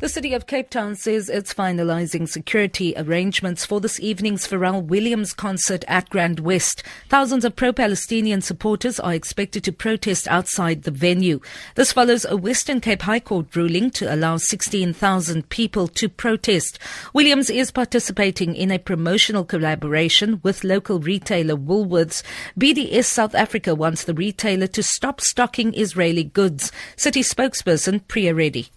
The City of Cape Town says it's finalizing security arrangements for this evening's Pharrell Williams concert at Grand West. Thousands of pro-Palestinian supporters are expected to protest outside the venue. This follows a Western Cape High Court ruling to allow 16,000 people to protest. Williams is participating in a promotional collaboration with local retailer Woolworths. BDS South Africa wants the retailer to stop stocking Israeli goods. City spokesperson Priya Reddy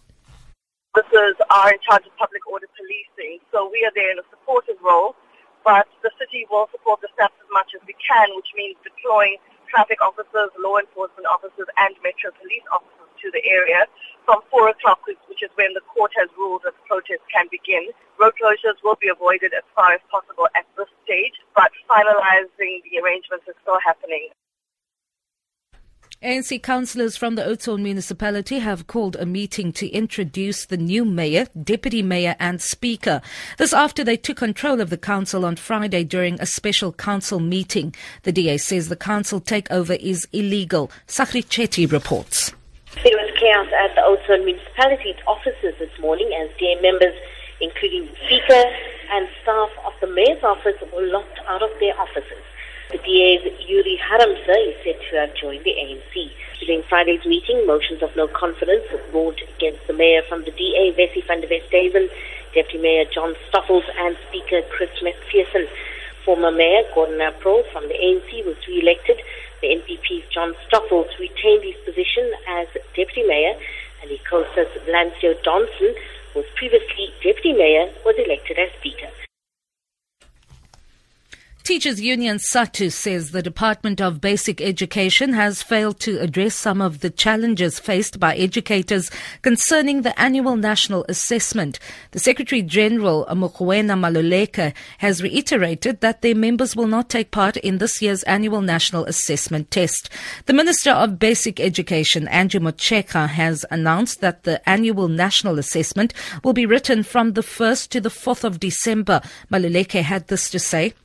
officers are in charge of public order policing, so we are there in a supportive role, but the city will support the staff as much as we can, which means deploying traffic officers, law enforcement officers, and Metro police officers to the area from 4 o'clock, which is when the court has ruled that the protest can begin. Road closures will be avoided as far as possible at this stage, but finalizing the arrangements is still happening. ANC councillors from the Oudtshoorn municipality have called a meeting to introduce the new mayor, deputy mayor and speaker. This after they took control of the council on Friday during a special council meeting. The DA says the council takeover is illegal. Sakri Chetty reports. There was chaos at the Oudtshoorn municipality's offices this morning as DA members, including speaker and staff of the mayor's office, were locked out of their offices. The DA's Yuri Haramsa is said to have joined the ANC. During Friday's meeting, motions of no confidence were brought against the mayor from the DA, Vessie van der Westhuizen, Deputy Mayor John Stoffels, and Speaker Chris McPherson. Former Mayor Gordon April from the ANC was re-elected. The NPP's John Stoffels retained his position as Deputy Mayor, and Icosa's Lancio Johnson, who was previously Deputy Mayor, was elected as Speaker. Teachers Union SADTU says the Department of Basic Education has failed to address some of the challenges faced by educators concerning the annual national assessment. The Secretary General Mugwena Maluleke has reiterated that their members will not take part in this year's annual national assessment test. The Minister of Basic Education, Angie Motshekga, has announced that the annual national assessment will be written from the 1st to the 4th of December. Maluleke had this to say.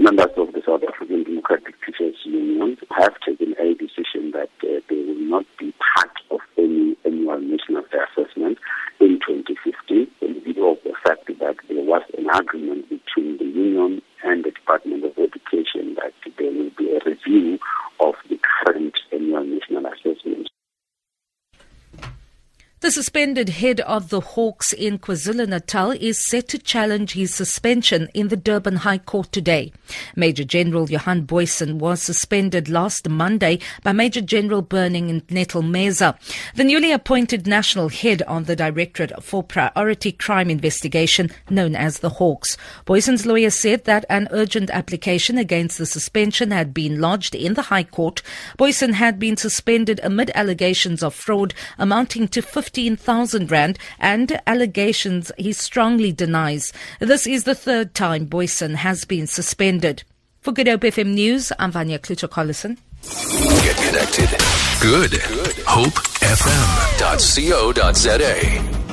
Members of the South African Democratic Teachers Union have taken a decision that uh, they will not be part of any annual national assessment in 2015 in view of the fact that there was an agreement between the union and the Department of Education that there will be a review of the current annual national assessment. The suspended head of the Hawks in KwaZulu-Natal is set to challenge his suspension in the Durban High Court today. Major General Johan Booysen was suspended last Monday by Major General Berning Ntlemeza. The newly appointed national head on the Directorate for Priority Crime Investigation, known as the Hawks. Booysen's lawyer said that an urgent application against the suspension had been lodged in the High Court. Booysen had been suspended amid allegations of fraud amounting to 50 15,000 rand and allegations he strongly denies. This is the third time Booysen has been suspended. For Good Hope FM News, I'm Vanya Kluter-Collison. Get connected. Good. Good. HopeFM.co.za.